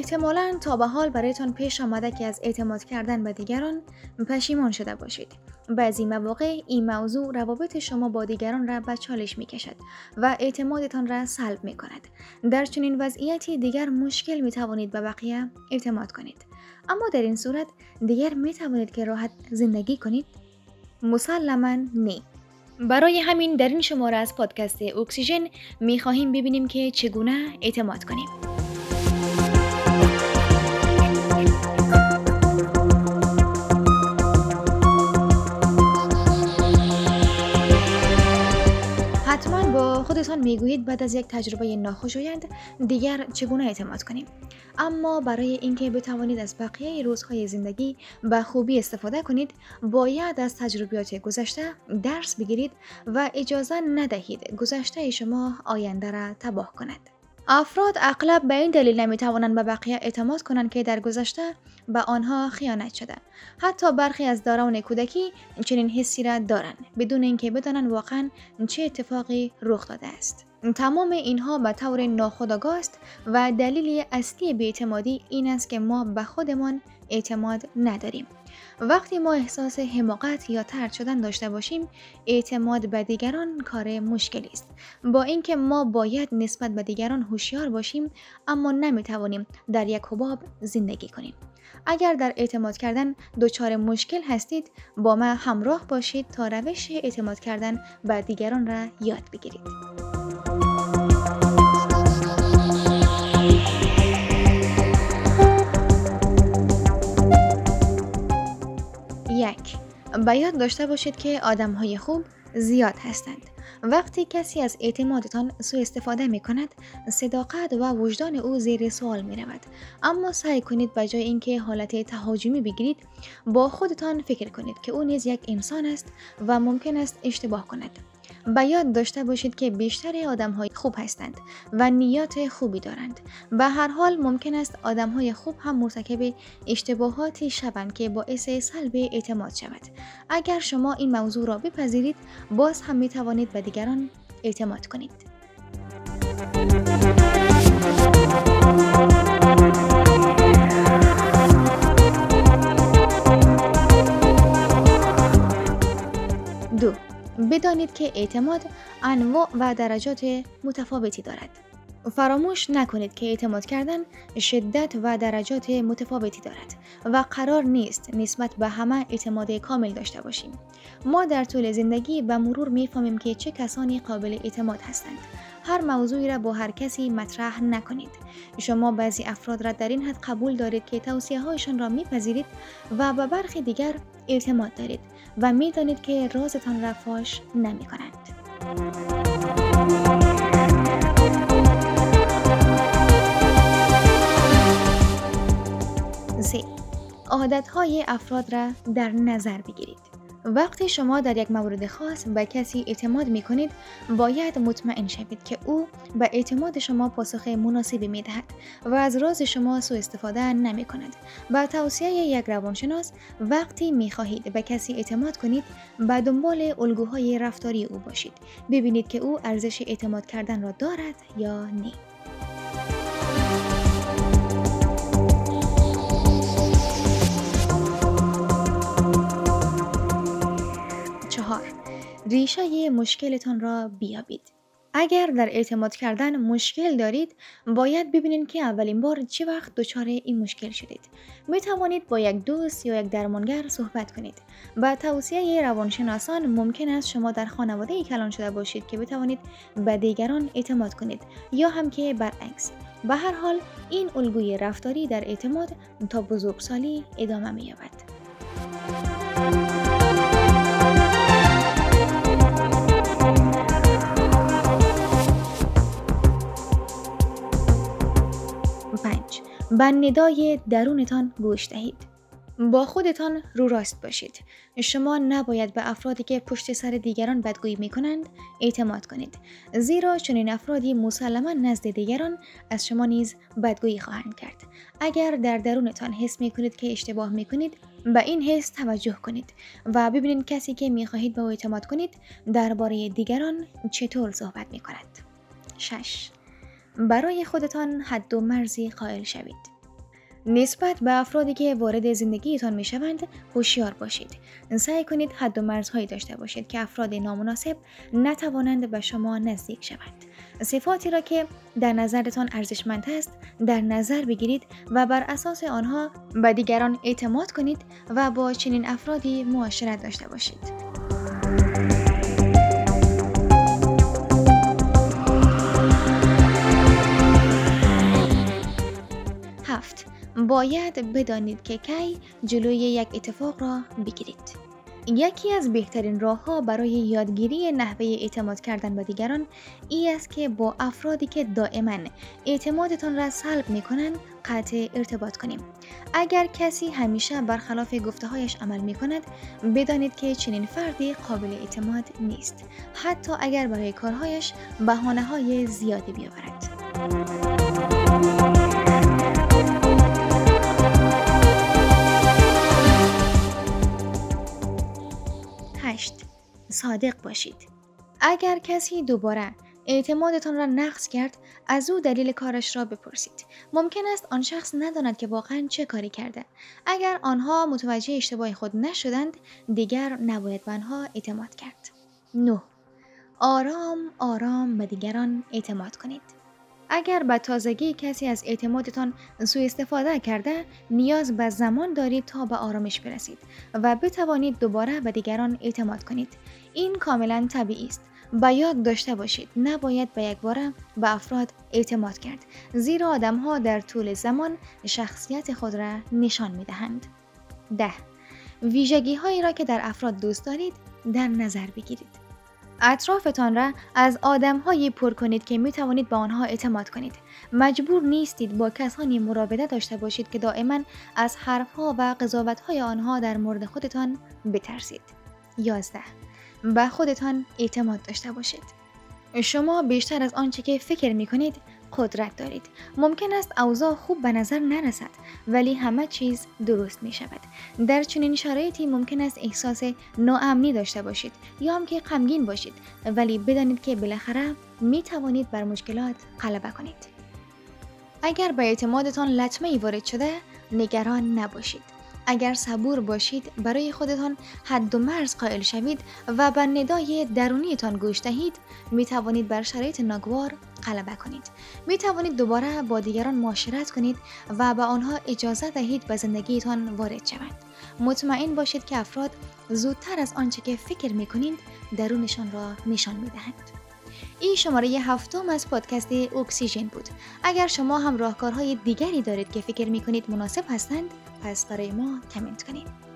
احتمالا تا به حال برایتان پیش آمده که از اعتماد کردن به دیگران پشیمان شده باشید. بعضی مواقع این موضوع روابط شما با دیگران را به چالش می کشد و اعتمادتان را سلب می کند. در چنین وضعیتی دیگر مشکل می توانید به بقیه اعتماد کنید. اما در این صورت دیگر می توانید که راحت زندگی کنید؟ مسلما نه. برای همین در این شماره از پادکست اکسیژن می خواهیم ببینیم که چگونه اعتماد کنیم. می‌گویید بعد از یک تجربه ناخوشایند دیگر چگونه اعتماد کنیم؟ اما برای اینکه بتوانید از بقیه روزهای زندگی به خوبی استفاده کنید باید از تجربیات گذشته درس بگیرید و اجازه ندهید گذشته شما آینده را تباه کند. افراد اغلب به این دلیل نمی توانند به بقیه اعتماد کنند که در گذشته به آنها خیانت شده. حتی برخی از داران کودکی چنین حسی را دارند بدون اینکه بدانند واقعا چه اتفاقی رخ داده است. تمام اینها به طور ناخودآگاه است و دلیل اصلی بیاعتمادی این است که ما به خودمان اعتماد نداریم. وقتی ما احساس حماقت یا ترد شدن داشته باشیم اعتماد به دیگران کار مشکلی است. با اینکه ما باید نسبت به دیگران هوشیار باشیم اما نمی‌توانیم در یک حباب زندگی کنیم. اگر در اعتماد کردن دچار مشکل هستید با ما همراه باشید تا روش اعتماد کردن به دیگران را یاد بگیرید. یک بیاد داشته باشید که آدم های خوب زیاد هستند. وقتی کسی از اعتمادتان سوء استفاده می کند صداقت و وجدان او زیر سوال می رود اما سعی کنید به جای اینکه حالت تهاجمی بگیرید با خودتان فکر کنید که او نیز یک انسان است و ممکن است اشتباه کند به یاد داشته باشید که بیشتر آدم های خوب هستند و نیات خوبی دارند. به هر حال ممکن است آدم های خوب هم مرتکب اشتباهاتی شوند که باعث سلب اعتماد شود. اگر شما این موضوع را بپذیرید باز هم می توانید به دیگران اعتماد کنید. بدانید که اعتماد انواع و درجات متفاوتی دارد. فراموش نکنید که اعتماد کردن شدت و درجات متفاوتی دارد و قرار نیست نسبت به همه اعتماد کامل داشته باشیم. ما در طول زندگی به مرور می‌فهمیم که چه کسانی قابل اعتماد هستند. هر موضوعی را با هر کسی مطرح نکنید. شما بعضی افراد را در این حد قبول دارید که توصیه هایشان را میپذیرید و به برخی دیگر اعتماد دارید و می‌دانید که رازتان را فاش نمی کنند. عادت افراد را در نظر بگیرید. وقتی شما در یک مورد خاص به کسی اعتماد می کنید باید مطمئن شوید که او به اعتماد شما پاسخ مناسبی می دهد و از راز شما سوء استفاده نمی کند. با توصیه یک روانشناس وقتی می خواهید به کسی اعتماد کنید به دنبال الگوهای رفتاری او باشید ببینید که او ارزش اعتماد کردن را دارد یا نه. ریشه مشکلتان را بیابید. اگر در اعتماد کردن مشکل دارید باید ببینید که اولین بار چه وقت دچار این مشکل شدید می توانید با یک دوست یا یک درمانگر صحبت کنید با توصیه روانشناسان ممکن است شما در خانواده ای کلان شده باشید که بتوانید به دیگران اعتماد کنید یا هم که برعکس به هر حال این الگوی رفتاری در اعتماد تا بزرگسالی ادامه می یابد. به ندای درونتان گوش دهید. با خودتان رو راست باشید. شما نباید به افرادی که پشت سر دیگران بدگویی می کنند اعتماد کنید. زیرا چنین افرادی مسلما نزد دیگران از شما نیز بدگویی خواهند کرد. اگر در درونتان حس می کنید که اشتباه می کنید به این حس توجه کنید و ببینید کسی که می خواهید به او اعتماد کنید درباره دیگران چطور صحبت می کند. 6. برای خودتان حد و مرزی قائل شوید. نسبت به افرادی که وارد زندگیتان می شوند هوشیار باشید. سعی کنید حد و مرزهایی داشته باشید که افراد نامناسب نتوانند به شما نزدیک شوند. صفاتی را که در نظرتان ارزشمند است در نظر بگیرید و بر اساس آنها به دیگران اعتماد کنید و با چنین افرادی معاشرت داشته باشید. باید بدانید که کی جلوی یک اتفاق را بگیرید. یکی از بهترین راه ها برای یادگیری نحوه اعتماد کردن به دیگران ای است که با افرادی که دائما اعتمادتان را سلب می کنند قطع ارتباط کنیم. اگر کسی همیشه برخلاف گفته هایش عمل می کند بدانید که چنین فردی قابل اعتماد نیست حتی اگر برای کارهایش بهانه های زیادی بیاورد. 8. صادق باشید. اگر کسی دوباره اعتمادتان را نقص کرد از او دلیل کارش را بپرسید. ممکن است آن شخص نداند که واقعا چه کاری کرده. اگر آنها متوجه اشتباه خود نشدند دیگر نباید به آنها اعتماد کرد. 9 آرام آرام به دیگران اعتماد کنید. اگر به تازگی کسی از اعتمادتان سوء استفاده کرده نیاز به زمان دارید تا به آرامش برسید و بتوانید دوباره به دیگران اعتماد کنید. این کاملا طبیعی است. به یاد داشته باشید نباید به یک بار به افراد اعتماد کرد زیرا آدم ها در طول زمان شخصیت خود را نشان می دهند. ده. ویژگی هایی را که در افراد دوست دارید در نظر بگیرید. اطرافتان را از آدمهایی پر کنید که می توانید به آنها اعتماد کنید. مجبور نیستید با کسانی مراوده داشته باشید که دائما از حرفها و قضاوتهای آنها در مورد خودتان بترسید. 11. به خودتان اعتماد داشته باشید. شما بیشتر از آنچه که فکر می کنید قدرت دارید. ممکن است اوضاع خوب به نظر نرسد ولی همه چیز درست می شود. در چنین شرایطی ممکن است احساس ناامنی داشته باشید یا هم که غمگین باشید ولی بدانید که بالاخره می توانید بر مشکلات غلبه کنید. اگر به اعتمادتان لطمه ای وارد شده نگران نباشید. اگر صبور باشید برای خودتان حد و مرز قائل شوید و به ندای درونیتان گوش دهید می توانید بر شرایط ناگوار غلبه کنید. می توانید دوباره با دیگران معاشرت کنید و به آنها اجازه دهید به زندگیتان وارد شوند. مطمئن باشید که افراد زودتر از آنچه که فکر می کنید درونشان را نشان می دهند. این شماره هفتم از پادکست اکسیژن بود. اگر شما هم راهکارهای دیگری دارید که فکر می کنید مناسب هستند پس برای ما کامنت کنید